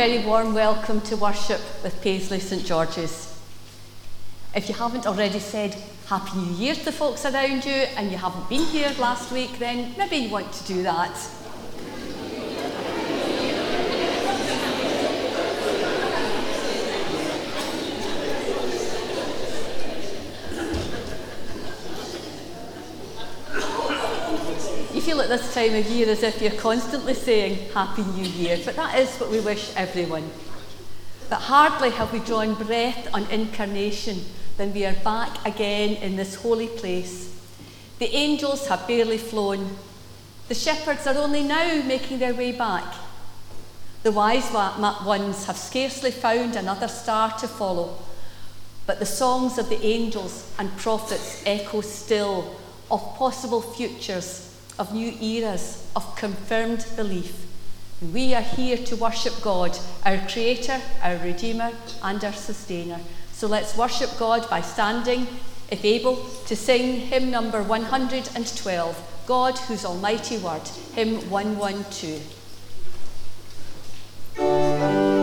very warm welcome to worship with Paisley St George's. If you haven't already said Happy New Year to the folks around you and you haven't been here last week, then maybe you want to do that. You feel at this time of year as if you're constantly saying Happy New Year, but that is what we wish everyone. But hardly have we drawn breath on incarnation than we are back again in this holy place. The angels have barely flown. The shepherds are only now making their way back. The wise ones have scarcely found another star to follow. But the songs of the angels and prophets echo still of possible futures of new eras of confirmed belief. We are here to worship God, our Creator, our Redeemer, and our Sustainer. So let's worship God by standing, if able, to sing hymn number 112, God whose almighty word, hymn 112.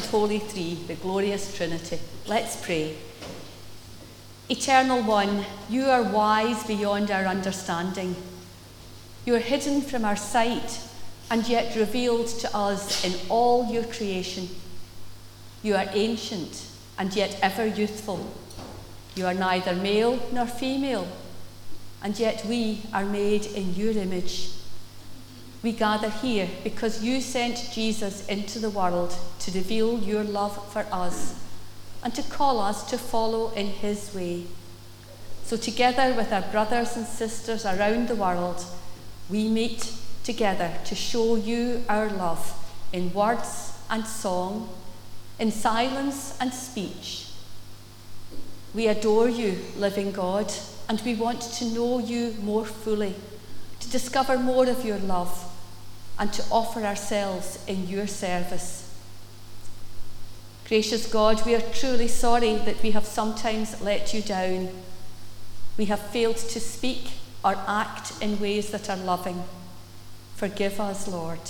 And holy three, the glorious Trinity. Let's pray. Eternal One, you are wise beyond our understanding. You are hidden from our sight and yet revealed to us in all your creation. You are ancient and yet ever youthful. You are neither male nor female, and yet we are made in your image we gather here because you sent Jesus into the world to reveal your love for us and to call us to follow in his way. So, together with our brothers and sisters around the world, we meet together to show you our love in words and song, in silence and speech. We adore you, living God, and we want to know you more fully, to discover more of your love and to offer ourselves in your service. Gracious God, we are truly sorry that we have sometimes let you down. We have failed to speak or act in ways that are loving. Forgive us, Lord.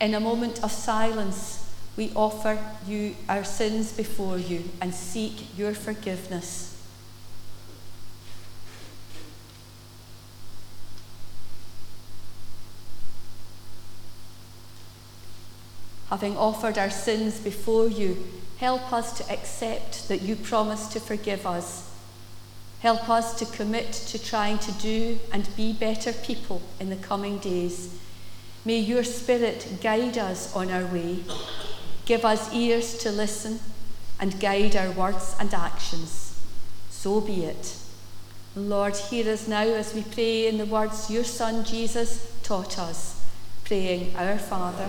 In a moment of silence, we offer you our sins before you and seek your forgiveness. Having offered our sins before you, help us to accept that you promise to forgive us. Help us to commit to trying to do and be better people in the coming days. May your Spirit guide us on our way. Give us ears to listen and guide our words and actions. So be it. Lord, hear us now as we pray in the words your Son Jesus taught us, praying, Our Father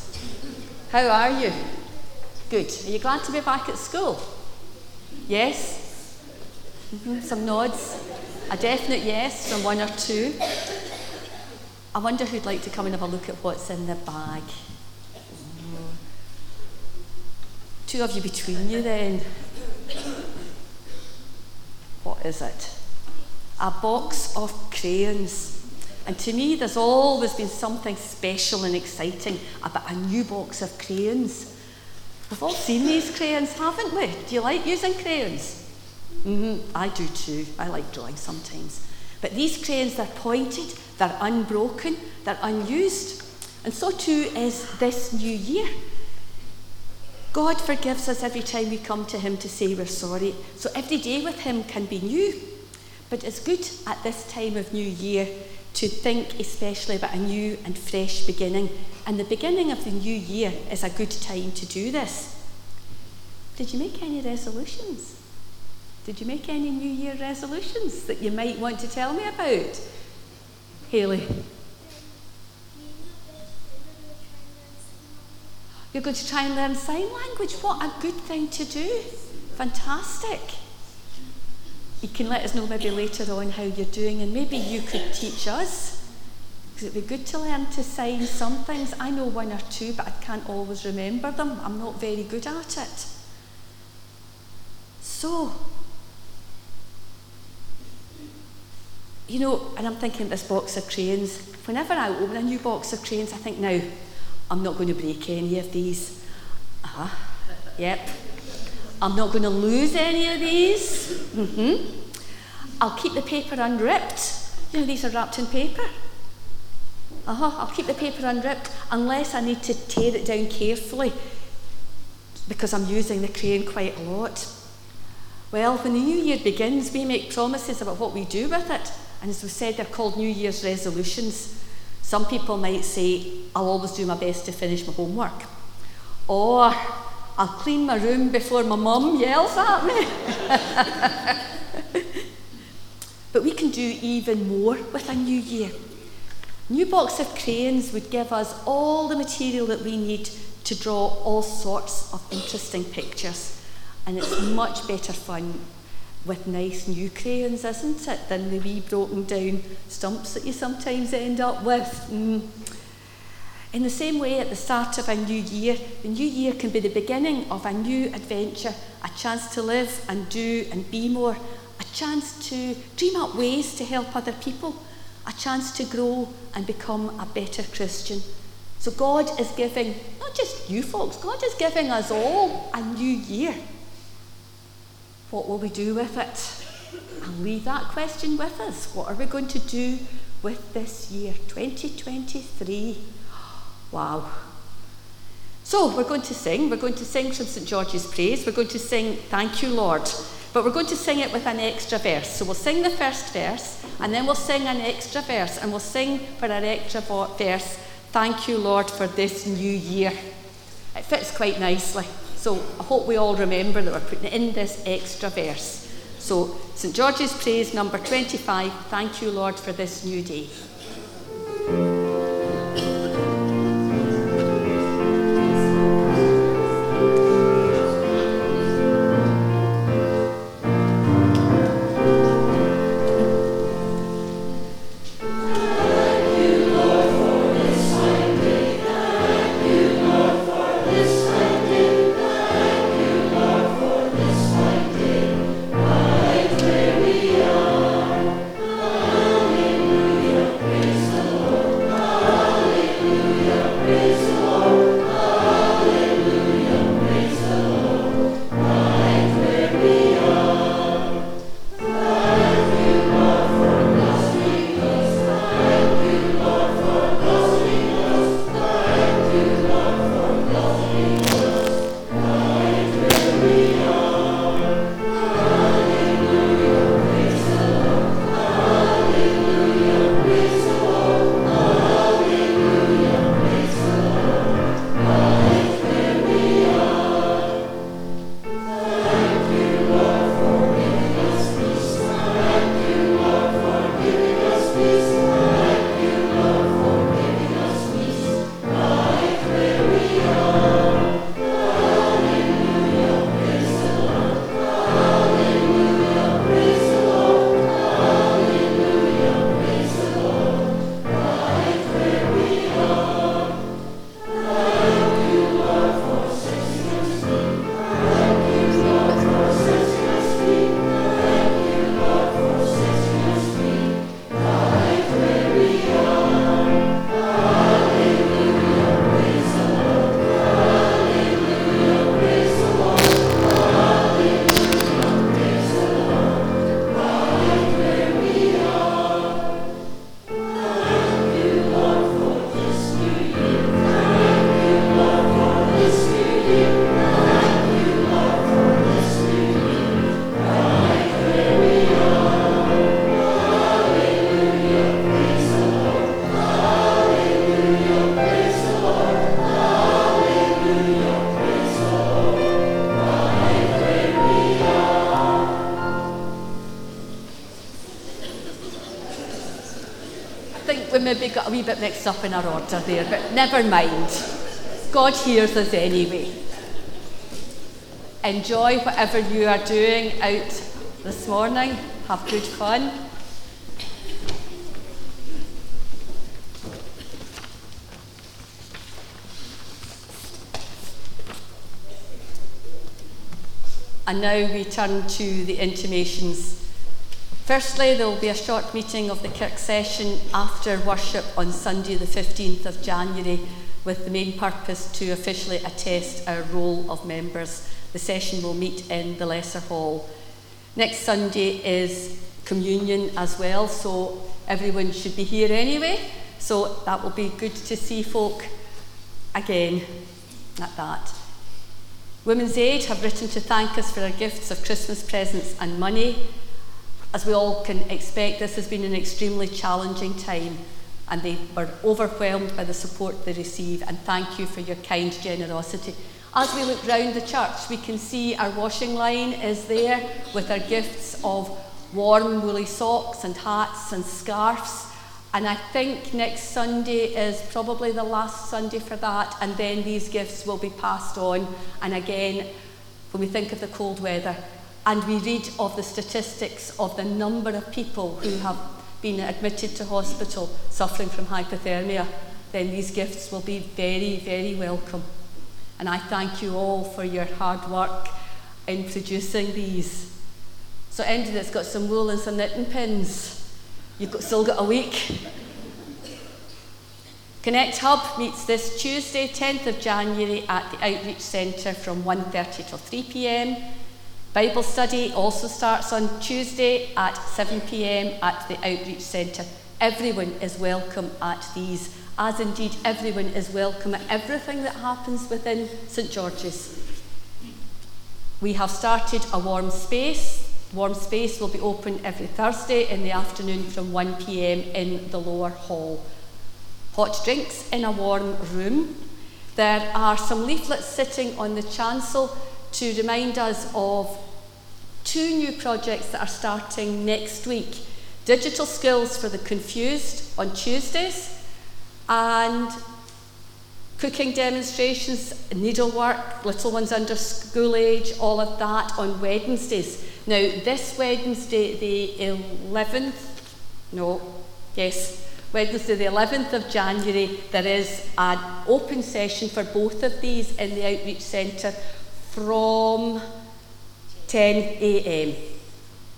How are you? Good. Are you glad to be back at school? Yes? Mm-hmm. Some nods. A definite yes from one or two. I wonder who'd like to come and have a look at what's in the bag. Two of you between you then. What is it? A box of crayons. And to me, there's always been something special and exciting about a new box of crayons. We've all seen these crayons, haven't we? Do you like using crayons? Mm-hmm, I do too. I like drawing sometimes. But these crayons, they're pointed, they're unbroken, they're unused. And so too is this new year. God forgives us every time we come to Him to say we're sorry. So every day with Him can be new. But it's good at this time of New Year to think especially about a new and fresh beginning. And the beginning of the new year is a good time to do this. Did you make any resolutions? Did you make any New Year resolutions that you might want to tell me about? Haley. You're going to try and learn sign language. What a good thing to do. Fantastic you can let us know maybe later on how you're doing, and maybe you could teach us. Because it'd be good to learn to sign some things. I know one or two, but I can't always remember them. I'm not very good at it. So, you know, and I'm thinking this box of crayons. Whenever I open a new box of crayons, I think, now, I'm not going to break any of these. Uh huh. Yep. I'm not going to lose any of these. Mm-hmm. I'll keep the paper unripped. You know, these are wrapped in paper. Uh-huh, I'll keep the paper unripped unless I need to tear it down carefully because I'm using the crayon quite a lot. Well, when the new year begins, we make promises about what we do with it. And as we said, they're called New Year's resolutions. Some people might say, I'll always do my best to finish my homework. Or I'll clean my room before my mum yells at me. but we can do even more with a new year. New box of crayons would give us all the material that we need to draw all sorts of interesting pictures. And it's much better fun with nice new crayons, isn't it, than the wee broken down stumps that you sometimes end up with. Mm. In the same way, at the start of a new year, the new year can be the beginning of a new adventure, a chance to live and do and be more, a chance to dream up ways to help other people, a chance to grow and become a better Christian. So, God is giving, not just you folks, God is giving us all a new year. What will we do with it? I'll leave that question with us. What are we going to do with this year, 2023? Wow. So we're going to sing. We're going to sing from St. George's Praise. We're going to sing Thank You, Lord. But we're going to sing it with an extra verse. So we'll sing the first verse, and then we'll sing an extra verse, and we'll sing for our extra verse, Thank you, Lord, for this new year. It fits quite nicely. So I hope we all remember that we're putting in this extra verse. So, St. George's Praise, number 25, Thank you, Lord, for this new day. We've got a wee bit mixed up in our order there, but never mind. God hears us anyway. Enjoy whatever you are doing out this morning. Have good fun. And now we turn to the intimations. Firstly, there will be a short meeting of the Kirk session after worship on Sunday, the 15th of January, with the main purpose to officially attest our roll of members. The session will meet in the Lesser Hall. Next Sunday is communion as well, so everyone should be here anyway. So that will be good to see folk again at that. Women's Aid have written to thank us for our gifts of Christmas presents and money. As we all can expect, this has been an extremely challenging time and they were overwhelmed by the support they receive and thank you for your kind generosity. As we look round the church, we can see our washing line is there with our gifts of warm woolly socks and hats and scarves. And I think next Sunday is probably the last Sunday for that, and then these gifts will be passed on. And again, when we think of the cold weather, and we read of the statistics of the number of people who have been admitted to hospital suffering from hypothermia, then these gifts will be very, very welcome. And I thank you all for your hard work in producing these. So, Andy, that's got some wool and some knitting pins. You've got, still got a week. Connect Hub meets this Tuesday, 10th of January at the Outreach Centre from 1.30 till 3pm. Bible study also starts on Tuesday at 7pm at the Outreach Centre. Everyone is welcome at these, as indeed everyone is welcome at everything that happens within St George's. We have started a warm space Warm space will be open every Thursday in the afternoon from 1pm in the lower hall. Hot drinks in a warm room. There are some leaflets sitting on the chancel to remind us of two new projects that are starting next week. Digital skills for the confused on Tuesdays and cooking demonstrations, needlework, little ones under school age, all of that on Wednesdays. Now, this Wednesday, the 11th, no, yes, Wednesday, the 11th of January, there is an open session for both of these in the Outreach Centre from 10am.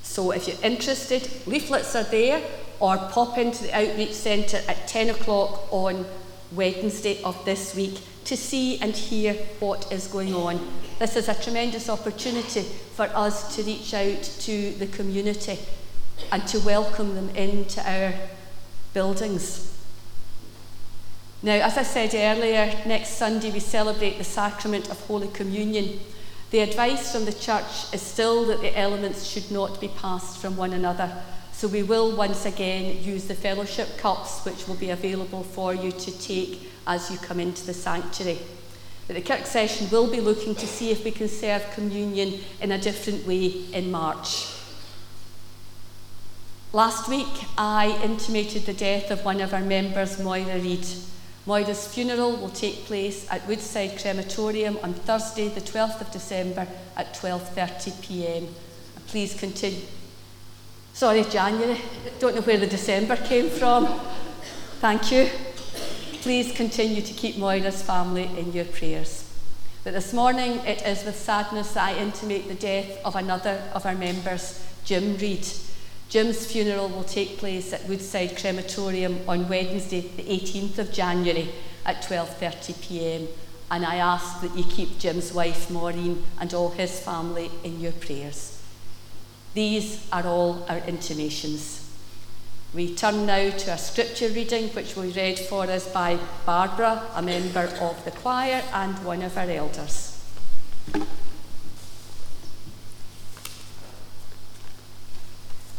So, if you're interested, leaflets are there, or pop into the Outreach Centre at 10 o'clock on Wednesday of this week to see and hear what is going on. This is a tremendous opportunity for us to reach out to the community and to welcome them into our buildings. Now, as I said earlier, next Sunday we celebrate the sacrament of Holy Communion. The advice from the Church is still that the elements should not be passed from one another. So we will once again use the fellowship cups, which will be available for you to take as you come into the sanctuary. But the Kirk session will be looking to see if we can serve communion in a different way in March. Last week, I intimated the death of one of our members, Moira Reid. Moira's funeral will take place at Woodside Crematorium on Thursday, the 12th of December at 12:30 p.m. Please continue. Sorry, January. Don't know where the December came from. Thank you please continue to keep Moira's family in your prayers. But this morning, it is with sadness that I intimate the death of another of our members, Jim Reid. Jim's funeral will take place at Woodside Crematorium on Wednesday, the 18th of January at 12:30 p.m. And I ask that you keep Jim's wife Maureen and all his family in your prayers. These are all our intimations. We turn now to a scripture reading which will be read for us by Barbara, a member of the choir and one of our elders.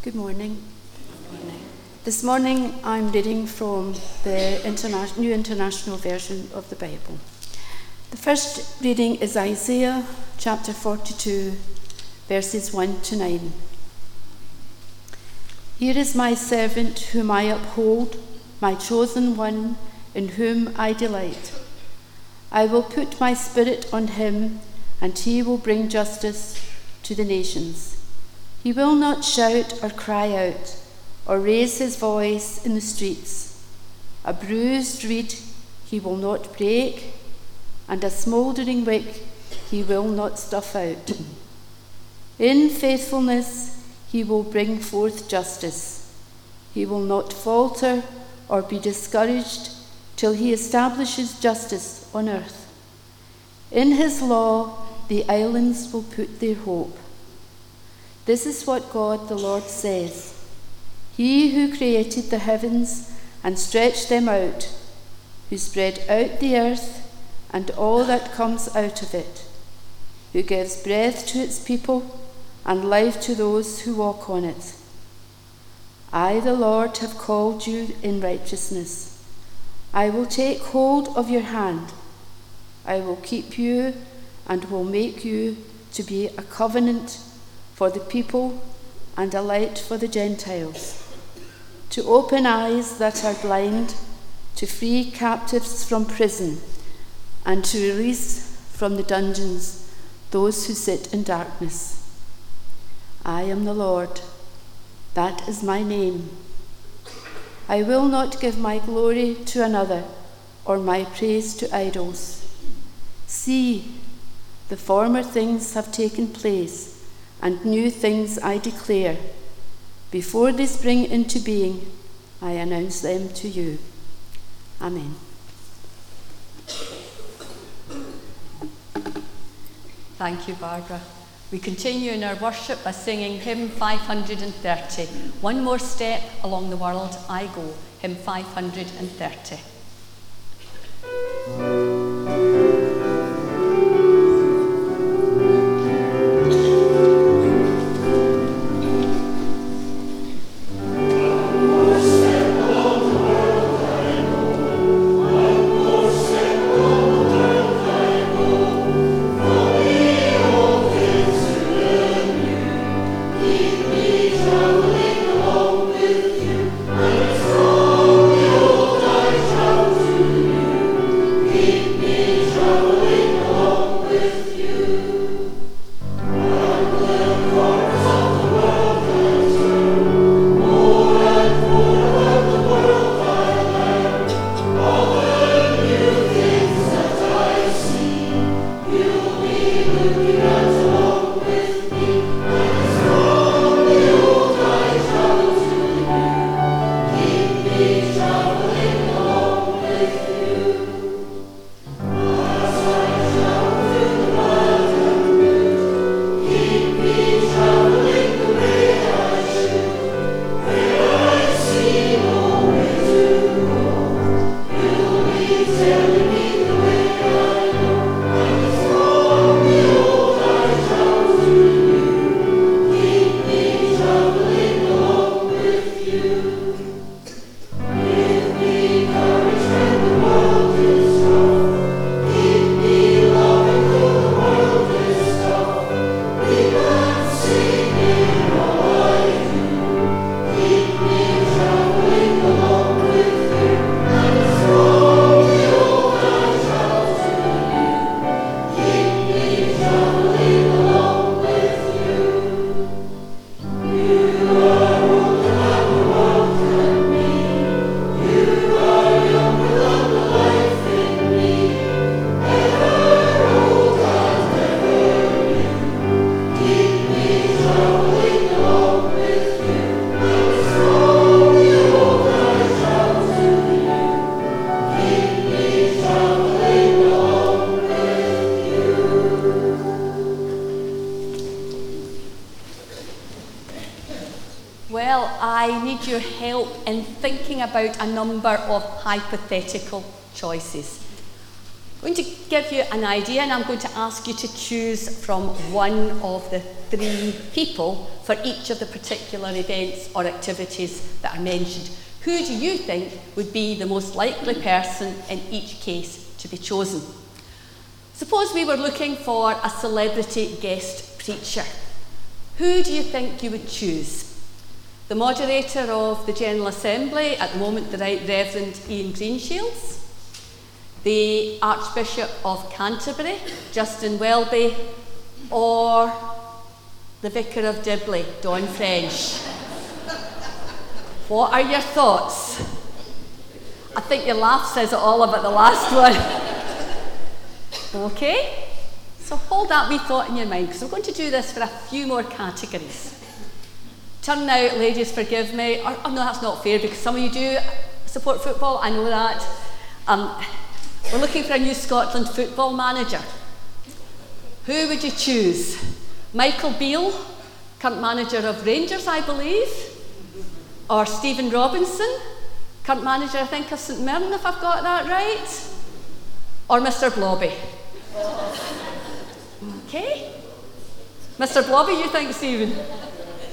Good morning. This morning I'm reading from the Interna- New International Version of the Bible. The first reading is Isaiah chapter 42, verses 1 to 9. Here is my servant whom I uphold, my chosen one, in whom I delight. I will put my spirit on him, and he will bring justice to the nations. He will not shout or cry out, or raise his voice in the streets. A bruised reed he will not break, and a smouldering wick he will not stuff out. In faithfulness he will bring forth justice. He will not falter or be discouraged till he establishes justice on earth. In his law the islands will put their hope. This is what God the Lord says He who created the heavens and stretched them out, who spread out the earth and all that comes out of it, who gives breath to its people and life to those who walk on it. I, the Lord, have called you in righteousness. I will take hold of your hand. I will keep you and will make you to be a covenant for the people and a light for the Gentiles, to open eyes that are blind, to free captives from prison, and to release from the dungeons those who sit in darkness. I am the Lord, that is my name. I will not give my glory to another or my praise to idols. See, the former things have taken place and new things I declare. Before they spring into being, I announce them to you. Amen. Thank you, Barbara. We continue in our worship by singing hymn 530. One more step along the world I go, hymn 530. About a number of hypothetical choices. I'm going to give you an idea and I'm going to ask you to choose from one of the three people for each of the particular events or activities that are mentioned. Who do you think would be the most likely person in each case to be chosen? Suppose we were looking for a celebrity guest preacher. Who do you think you would choose? The moderator of the General Assembly, at the moment the Right Reverend Ian Greenshields, the Archbishop of Canterbury, Justin Welby, or the Vicar of Dibley, Dawn French. what are your thoughts? I think your laugh says it all about the last one. okay? So hold that wee thought in your mind because we're going to do this for a few more categories. Turn out, ladies, forgive me. Or, oh, no, that's not fair because some of you do support football, I know that. Um, we're looking for a new Scotland football manager. Who would you choose? Michael Beale, current manager of Rangers, I believe, or Stephen Robinson, current manager, I think, of St Mirren, if I've got that right, or Mr. Blobby. okay. Mr. Blobby, you think, Stephen?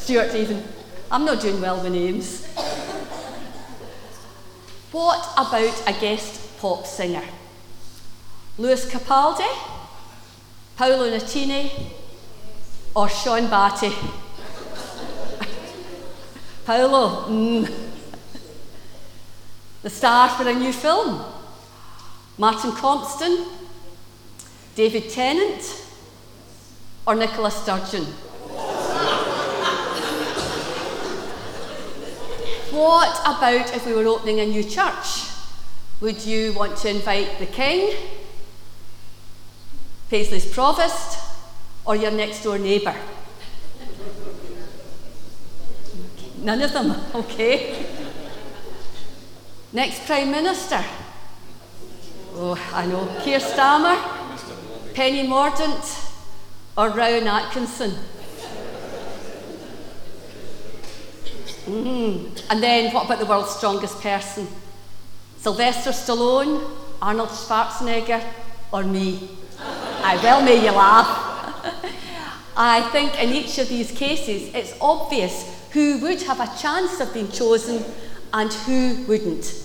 Stuart, Stephen. I'm not doing well with names. What about a guest pop singer? Lewis Capaldi, Paolo Nutini, or Sean Batty? Paolo, mm. the star for a new film? Martin Compston, David Tennant, or Nicola Sturgeon? What about if we were opening a new church? Would you want to invite the king, Paisley's provost, or your next door neighbour? None of them, okay. Next Prime Minister. Oh, I know. Keir Starmer, Penny Mordaunt, or Rowan Atkinson. Mm. And then what about the world's strongest person? Sylvester Stallone, Arnold Schwarzenegger, or me? I well may you laugh. I think in each of these cases it's obvious who would have a chance of being chosen and who wouldn't.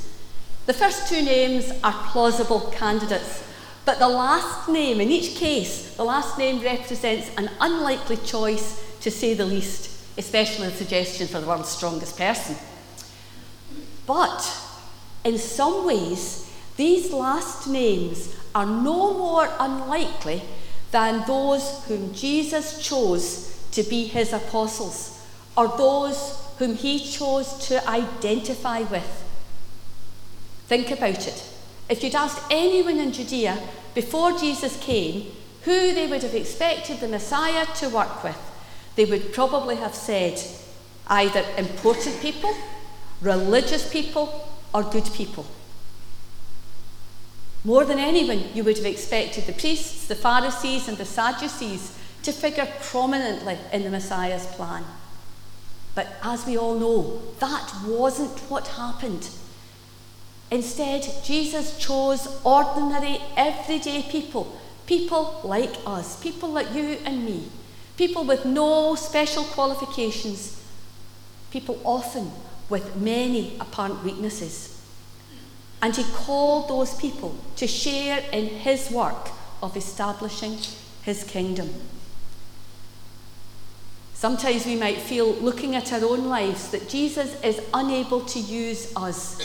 The first two names are plausible candidates, but the last name, in each case, the last name represents an unlikely choice to say the least, especially the suggestion for the world's strongest person. But in some ways, these last names are no more unlikely than those whom Jesus chose to be his apostles, or those whom he chose to identify with. Think about it. If you'd asked anyone in Judea before Jesus came who they would have expected the Messiah to work with, they would probably have said either important people, religious people, or good people. More than anyone, you would have expected the priests, the Pharisees, and the Sadducees to figure prominently in the Messiah's plan. But as we all know, that wasn't what happened. Instead, Jesus chose ordinary, everyday people, people like us, people like you and me, people with no special qualifications, people often with many apparent weaknesses. And he called those people to share in his work of establishing his kingdom. Sometimes we might feel, looking at our own lives, that Jesus is unable to use us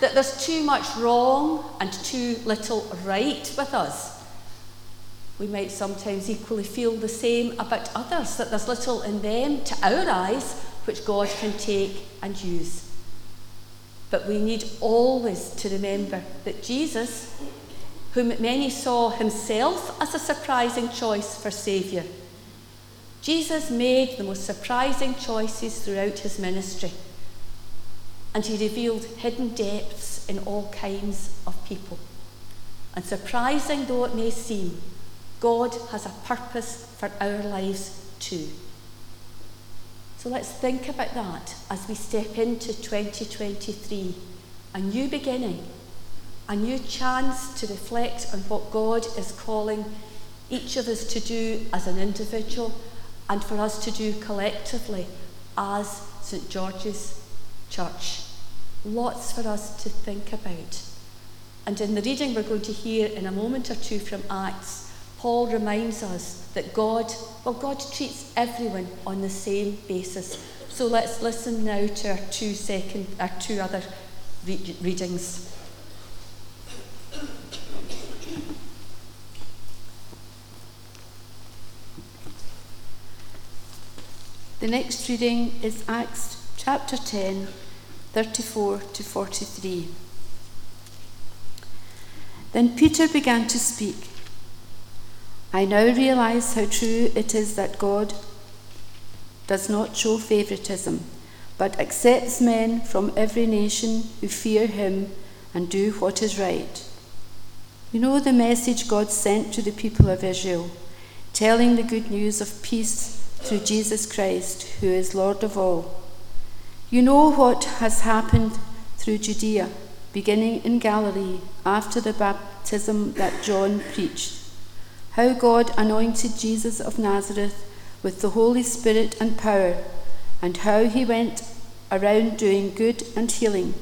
that there's too much wrong and too little right with us. We might sometimes equally feel the same about others, that there's little in them, to our eyes, which God can take and use. But we need always to remember that Jesus, whom many saw himself as a surprising choice for Saviour, Jesus made the most surprising choices throughout his ministry and he revealed hidden depths in all kinds of people. And surprising though it may seem, God has a purpose for our lives too. So let's think about that as we step into 2023, a new beginning, a new chance to reflect on what God is calling each of us to do as an individual and for us to do collectively as St George's church. Lots for us to think about. And in the reading we're going to hear in a moment or two from Acts, Paul reminds us that God, well, God treats everyone on the same basis So let's listen now to our two, second, our two other re- readings. The next reading is Acts chapter 10, 34 to 43. Then Peter began to speak. I now realize how true it is that God does not show favoritism, but accepts men from every nation who fear him and do what is right. You know the message God sent to the people of Israel, telling the good news of peace through Jesus Christ, who is Lord of all. You know what has happened through Judea, beginning in Galilee after the baptism that John preached. How God anointed Jesus of Nazareth with the Holy Spirit and power, and how he went around doing good and healing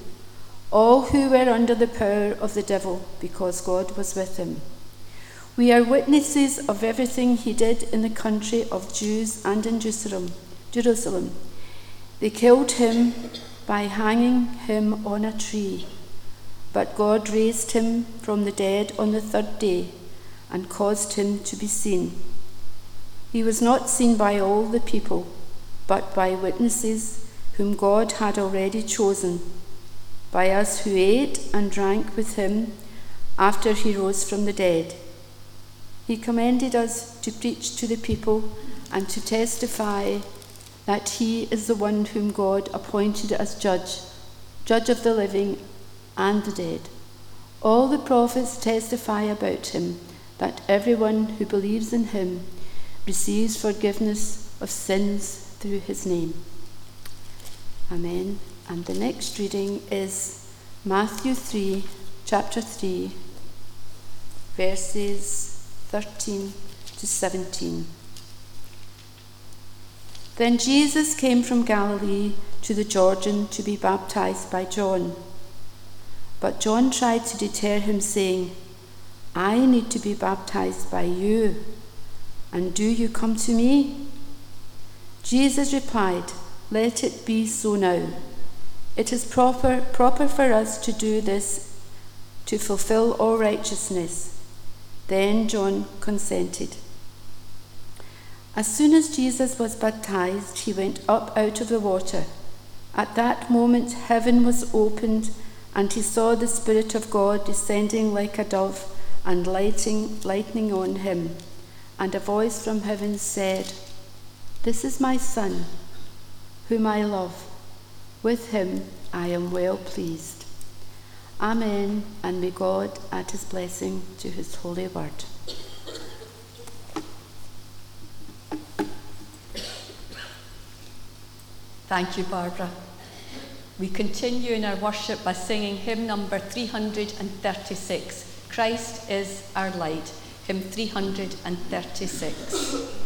all who were under the power of the devil, because God was with him. We are witnesses of everything he did in the country of Jews and in Jerusalem. They killed him by hanging him on a tree, but God raised him from the dead on the third day and caused him to be seen. He was not seen by all the people, but by witnesses whom God had already chosen, by us who ate and drank with him after he rose from the dead. He commended us to preach to the people and to testify that he is the one whom God appointed as judge, judge of the living and the dead. All the prophets testify about him that everyone who believes in him receives forgiveness of sins through his name. Amen. And the next reading is Matthew 3, chapter 3, verses 13 to 17. Then Jesus came from Galilee to the Jordan to be baptized by John. But John tried to deter him, saying, I need to be baptized by you, and do you come to me? Jesus replied, Let it be so now. It is proper, proper for us to do this to fulfill all righteousness. Then John consented. As soon as Jesus was baptized, he went up out of the water. At that moment, heaven was opened, and he saw the Spirit of God descending like a dove and lighting, lightning on him. And a voice from heaven said, This is my Son, whom I love. With him I am well pleased. Amen, and may God add his blessing to his holy word. Thank you, Barbara. We continue in our worship by singing hymn number 336 Christ is our light, hymn 336.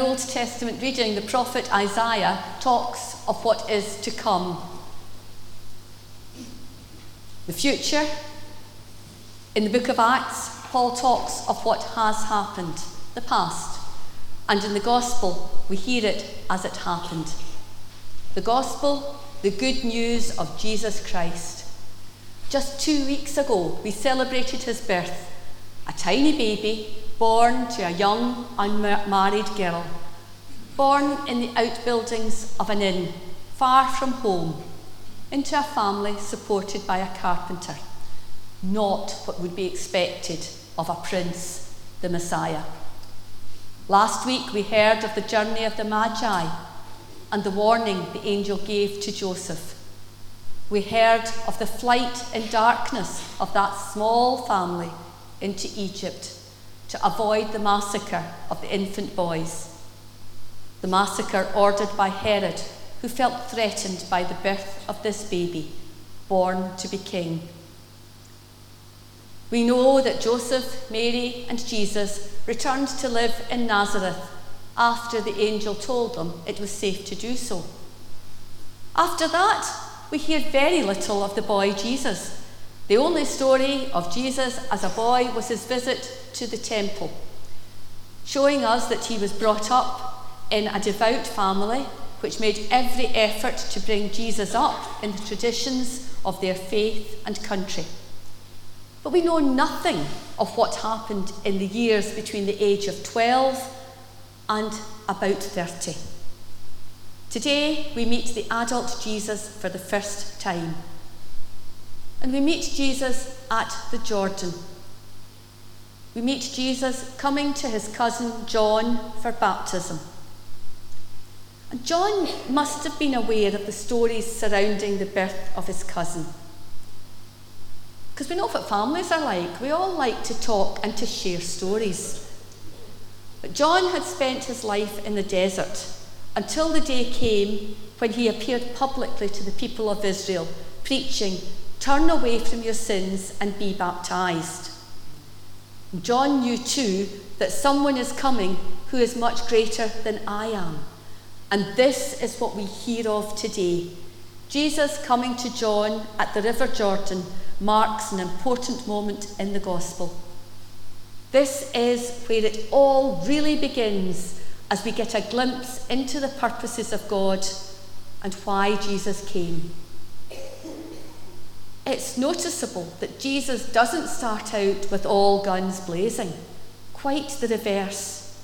Our Old Testament reading, the prophet Isaiah talks of what is to come. The future. In the book of Acts, Paul talks of what has happened, the past. And in the gospel, we hear it as it happened. The gospel, the good news of Jesus Christ. Just two weeks ago, we celebrated his birth, a tiny baby born to a young, unmarried girl, born in the outbuildings of an inn, far from home, into a family supported by a carpenter. Not what would be expected of a prince, the Messiah. Last week we heard of the journey of the Magi and the warning the angel gave to Joseph. We heard of the flight in darkness of that small family into Egypt to avoid the massacre of the infant boys. The massacre ordered by Herod, who felt threatened by the birth of this baby, born to be king. We know that Joseph, Mary, and Jesus returned to live in Nazareth after the angel told them it was safe to do so. After that, we hear very little of the boy Jesus. The only story of Jesus as a boy was his visit to the temple, showing us that he was brought up in a devout family which made every effort to bring Jesus up in the traditions of their faith and country. But we know nothing of what happened in the years between the age of 12 and about 30. Today, we meet the adult Jesus for the first time. And we meet Jesus at the Jordan. We meet Jesus coming to his cousin John for baptism. And John must have been aware of the stories surrounding the birth of his cousin. Because we know what families are like. We all like to talk and to share stories. But John had spent his life in the desert until the day came when he appeared publicly to the people of Israel, preaching, Turn away from your sins and be baptized. John knew too that someone is coming who is much greater than I am. And this is what we hear of today. Jesus coming to John at the River Jordan marks an important moment in the Gospel. This is where it all really begins as we get a glimpse into the purposes of God and why Jesus came. It's noticeable that Jesus doesn't start out with all guns blazing, quite the reverse.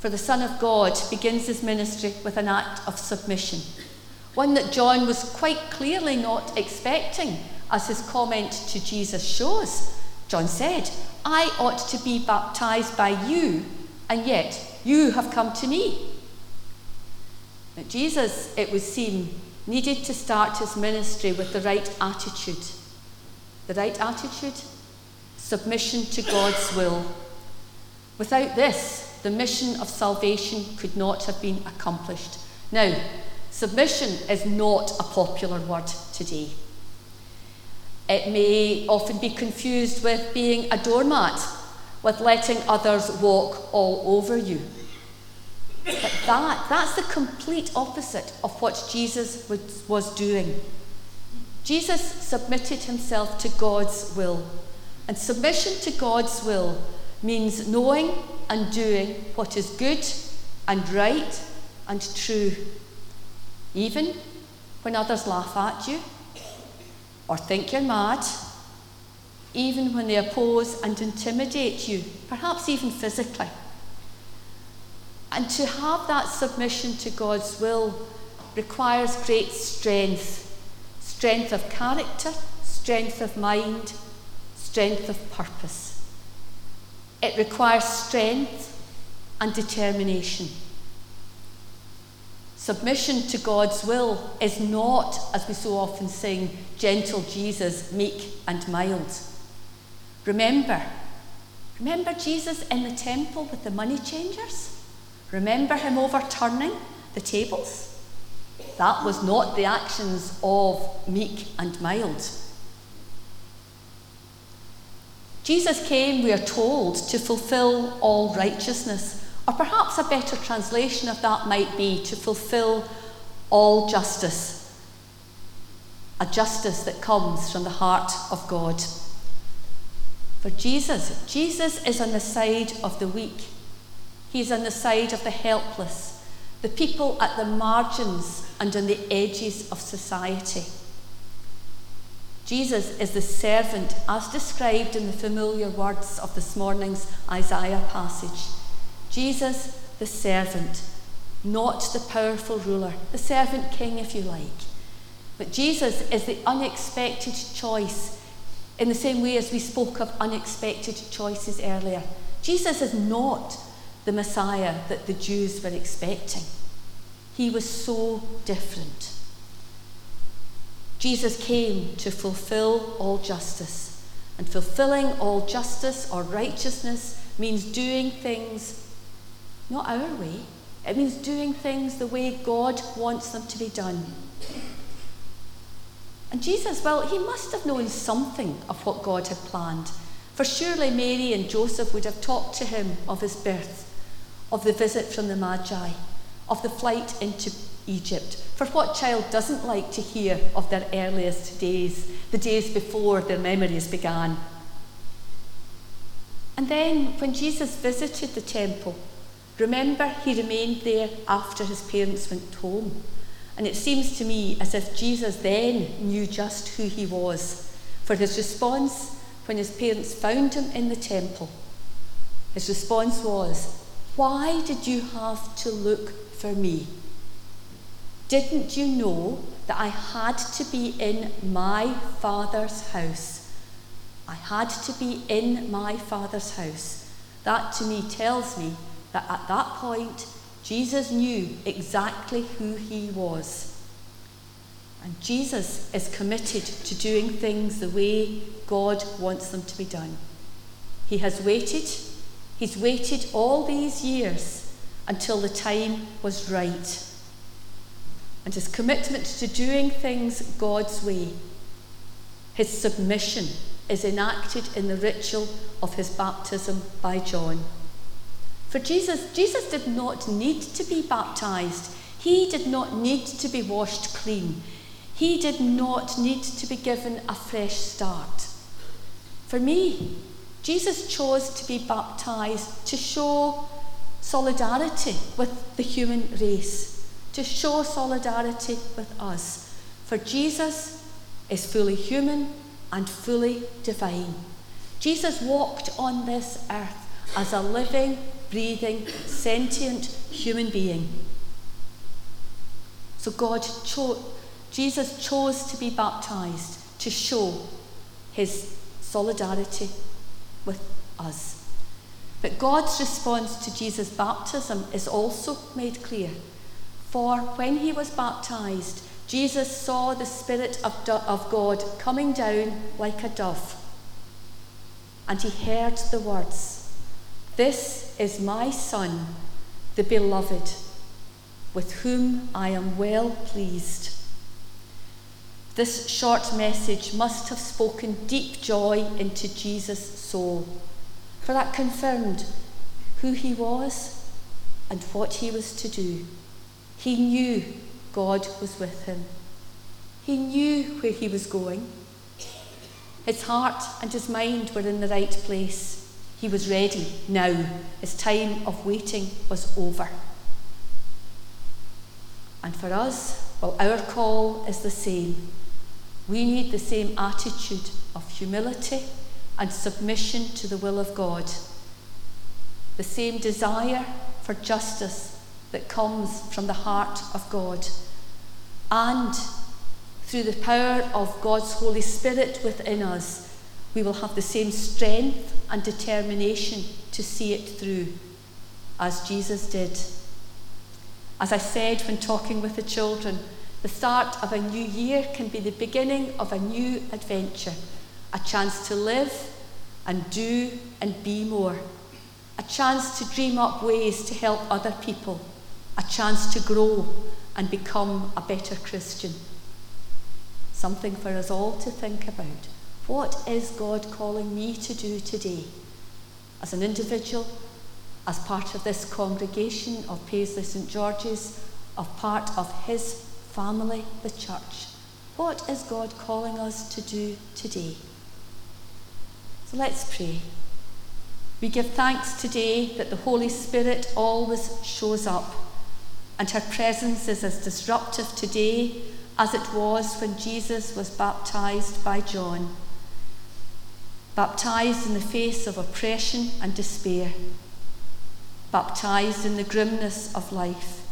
For the Son of God begins his ministry with an act of submission, one that John was quite clearly not expecting as his comment to Jesus shows. John said, I ought to be baptized by you, and yet you have come to me. But Jesus, it would seem, needed to start his ministry with the right attitude. The right attitude? Submission to God's will. Without this, the mission of salvation could not have been accomplished. Now, submission is not a popular word today. It may often be confused with being a doormat, with letting others walk all over you. But that, that's the complete opposite of what Jesus was, was doing. Jesus submitted himself to God's will. And submission to God's will means knowing and doing what is good and right and true, even when others laugh at you or think you're mad, even when they oppose and intimidate you, perhaps even physically. And to have that submission to God's will requires great strength strength of character, strength of mind, strength of purpose. It requires strength and determination. Submission to God's will is not, as we so often sing, gentle Jesus, meek and mild. Remember, remember Jesus in the temple with the money changers? Remember him overturning the tables? That was not the actions of meek and mild. Jesus came, we are told, to fulfill all righteousness, Or perhaps a better translation of that might be to fulfill all justice, a justice that comes from the heart of God. For Jesus, Jesus is on the side of the weak. He's on the side of the helpless, the people at the margins and on the edges of society. Jesus is the servant as described in the familiar words of this morning's Isaiah passage. Jesus, the servant, not the powerful ruler, the servant king, if you like. But Jesus is the unexpected choice in the same way as we spoke of unexpected choices earlier. Jesus is not the Messiah that the Jews were expecting. He was so different. Jesus came to fulfill all justice. And fulfilling all justice or righteousness means doing things not our way, it means doing things the way God wants them to be done. And Jesus, well, he must have known something of what God had planned. For surely Mary and Joseph would have talked to him of his birth, of the visit from the Magi, of the flight into Egypt. For what child doesn't like to hear of their earliest days, the days before their memories began? And then, when Jesus visited the temple, remember he remained there after his parents went home. And it seems to me as if Jesus then knew just who he was. For his response when his parents found him in the temple, his response was, Why did you have to look for me? Didn't you know that I had to be in my Father's house? I had to be in my Father's house. That to me tells me that at that point, Jesus knew exactly who he was. And Jesus is committed to doing things the way God wants them to be done. He has waited, he's waited all these years until the time was right and his commitment to doing things God's way. His submission is enacted in the ritual of his baptism by John. For Jesus, Jesus did not need to be baptized. He did not need to be washed clean. He did not need to be given a fresh start. For me, Jesus chose to be baptized to show solidarity with the human race to show solidarity with us. For Jesus is fully human and fully divine. Jesus walked on this earth as a living, breathing, sentient human being. So God chose, Jesus chose to be baptized to show his solidarity with us. But God's response to Jesus' baptism is also made clear. For when he was baptized, Jesus saw the Spirit of, of God coming down like a dove. And he heard the words This is my Son, the beloved, with whom I am well pleased. This short message must have spoken deep joy into Jesus' soul, for that confirmed who he was and what he was to do. He knew God was with him. He knew where he was going. His heart and his mind were in the right place. He was ready now. His time of waiting was over. And for us, well, our call is the same. We need the same attitude of humility and submission to the will of God, the same desire for justice that comes from the heart of God. And through the power of God's Holy Spirit within us, we will have the same strength and determination to see it through as Jesus did. As I said when talking with the children, the start of a new year can be the beginning of a new adventure, a chance to live and do and be more, a chance to dream up ways to help other people a chance to grow and become a better Christian. Something for us all to think about. What is God calling me to do today? As an individual, as part of this congregation of Paisley St George's, of part of his family, the church. What is God calling us to do today? So let's pray. We give thanks today that the Holy Spirit always shows up, and her presence is as disruptive today as it was when Jesus was baptized by John. Baptized in the face of oppression and despair, baptized in the grimness of life.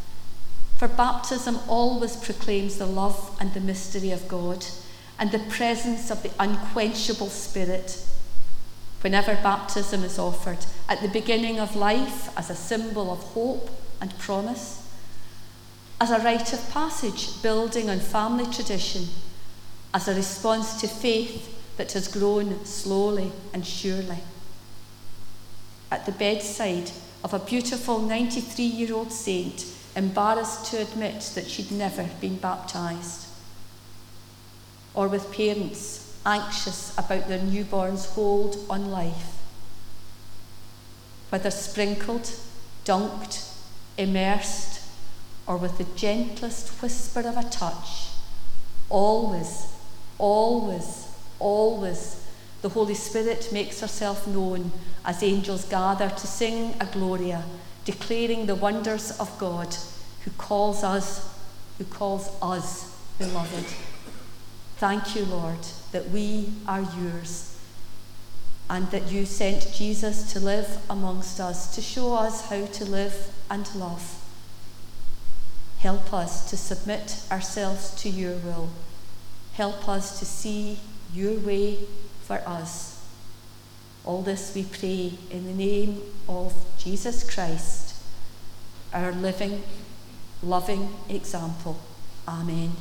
For baptism always proclaims the love and the mystery of God and the presence of the unquenchable Spirit whenever baptism is offered at the beginning of life as a symbol of hope and promise, as a rite of passage building on family tradition, as a response to faith that has grown slowly and surely. At the bedside of a beautiful 93 year old saint, embarrassed to admit that she'd never been baptised. Or with parents anxious about their newborn's hold on life. Whether sprinkled, dunked, immersed, or with the gentlest whisper of a touch, always, always, always, the Holy Spirit makes herself known as angels gather to sing a Gloria, declaring the wonders of God who calls us, who calls us beloved. Thank you, Lord that we are yours and that you sent Jesus to live amongst us, to show us how to live and love. Help us to submit ourselves to your will. Help us to see your way for us. All this we pray in the name of Jesus Christ, our living, loving example. Amen.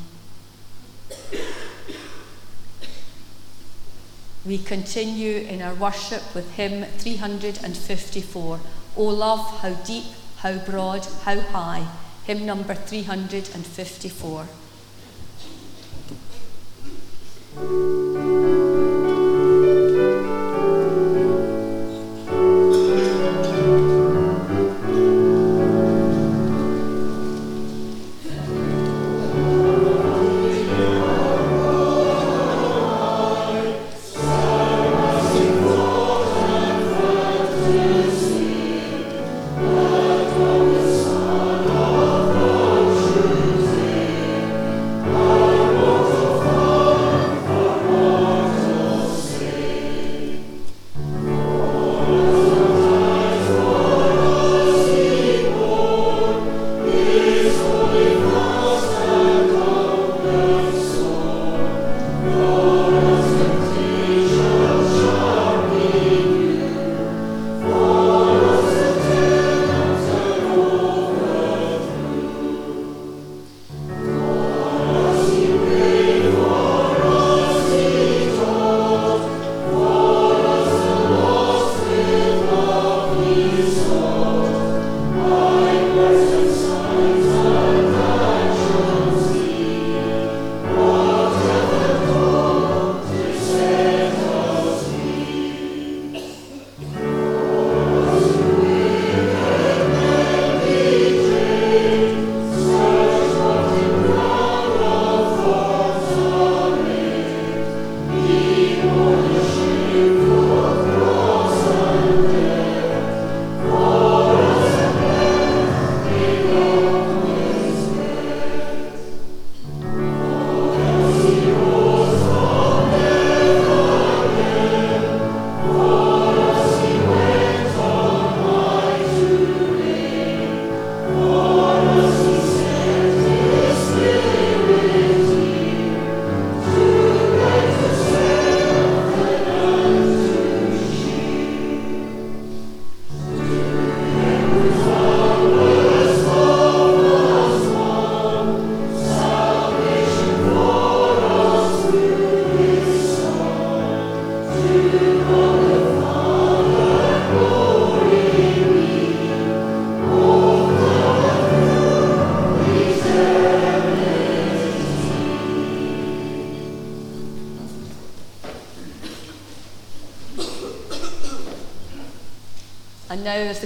We continue in our worship with hymn 354. O love, how deep, how broad, how high. Hymn number 354.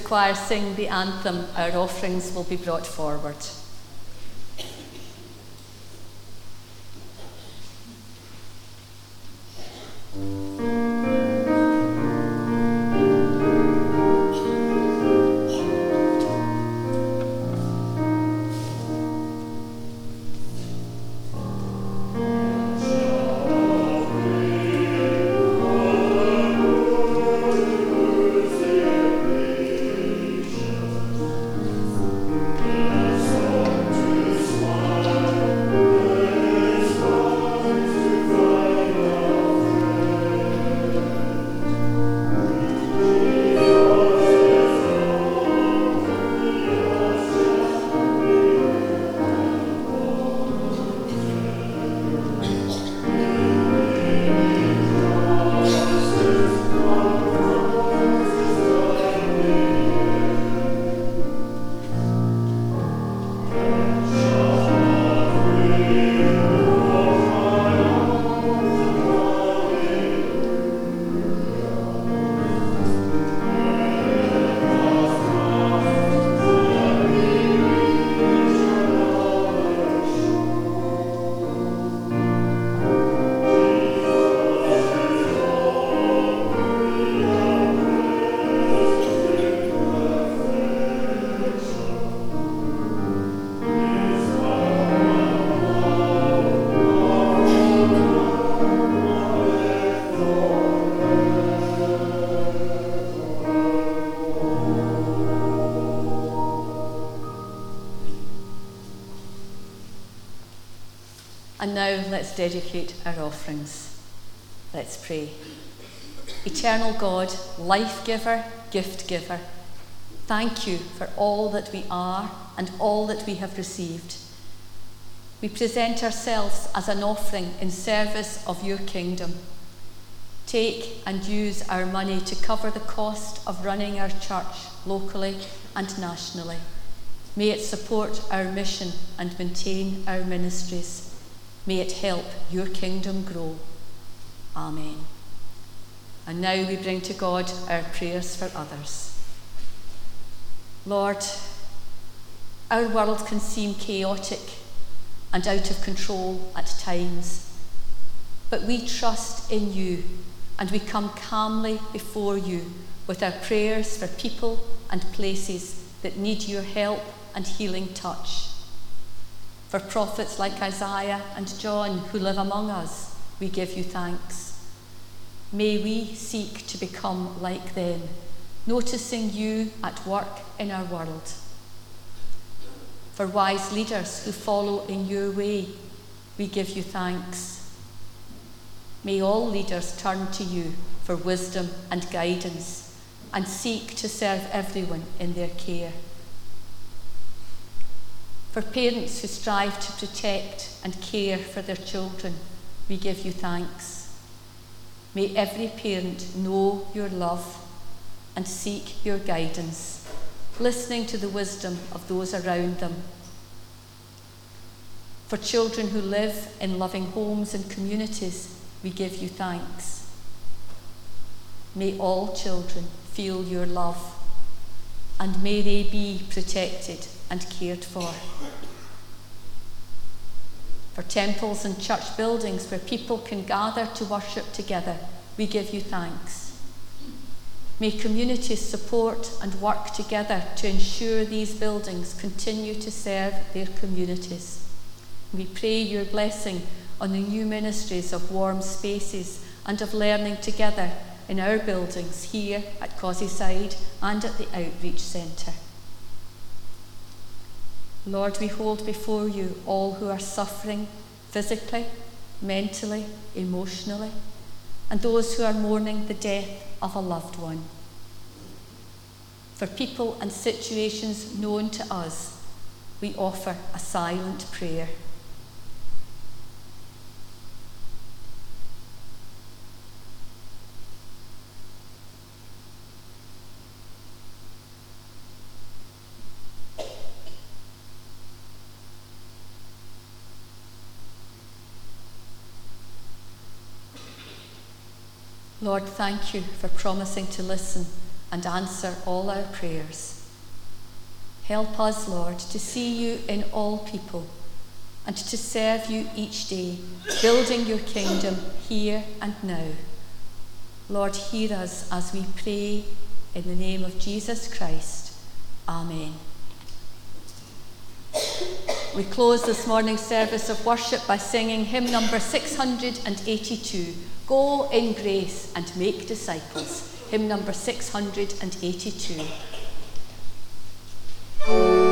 Choir sing the anthem, our offerings will be brought forward. Now let's dedicate our offerings. Let's pray. Eternal God, life giver, gift giver, thank you for all that we are and all that we have received. We present ourselves as an offering in service of your kingdom. Take and use our money to cover the cost of running our church locally and nationally. May it support our mission and maintain our ministries. May it help your kingdom grow. Amen. And now we bring to God our prayers for others. Lord, our world can seem chaotic and out of control at times, but we trust in you and we come calmly before you with our prayers for people and places that need your help and healing touch. For prophets like Isaiah and John who live among us, we give you thanks. May we seek to become like them, noticing you at work in our world. For wise leaders who follow in your way, we give you thanks. May all leaders turn to you for wisdom and guidance and seek to serve everyone in their care for parents who strive to protect and care for their children, we give you thanks. May every parent know your love and seek your guidance, listening to the wisdom of those around them. For children who live in loving homes and communities, we give you thanks. May all children feel your love and may they be protected and cared for. For temples and church buildings where people can gather to worship together, we give you thanks. May communities support and work together to ensure these buildings continue to serve their communities. We pray your blessing on the new ministries of warm spaces and of learning together in our buildings here at Causeyside and at the Outreach Centre. Lord, we hold before you all who are suffering physically, mentally, emotionally, and those who are mourning the death of a loved one. For people and situations known to us, we offer a silent prayer. Lord, thank you for promising to listen and answer all our prayers. Help us, Lord, to see you in all people and to serve you each day, building your kingdom here and now. Lord, hear us as we pray in the name of Jesus Christ. Amen. We close this morning's service of worship by singing hymn number 682 Go in Grace and Make Disciples. Hymn number 682.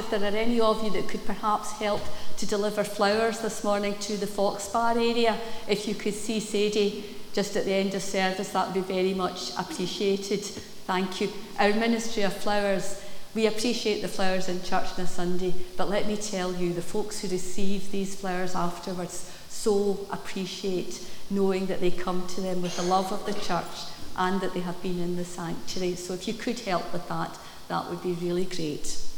If there are any of you that could perhaps help to deliver flowers this morning to the Foxbar area? If you could see Sadie just at the end of service, that would be very much appreciated. Thank you. Our Ministry of Flowers, we appreciate the flowers in church on a Sunday, but let me tell you, the folks who receive these flowers afterwards so appreciate knowing that they come to them with the love of the church and that they have been in the sanctuary. So if you could help with that, that would be really great.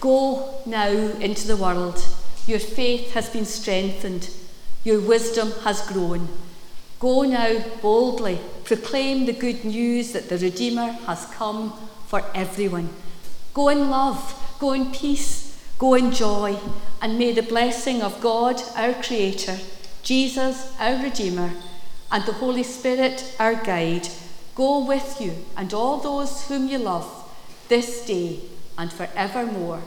Go now into the world. Your faith has been strengthened, your wisdom has grown. Go now boldly, proclaim the good news that the Redeemer has come for everyone. Go in love, go in peace, go in joy, and may the blessing of God, our Creator, Jesus, our Redeemer, and the Holy Spirit, our guide, go with you and all those whom you love this day and forevermore.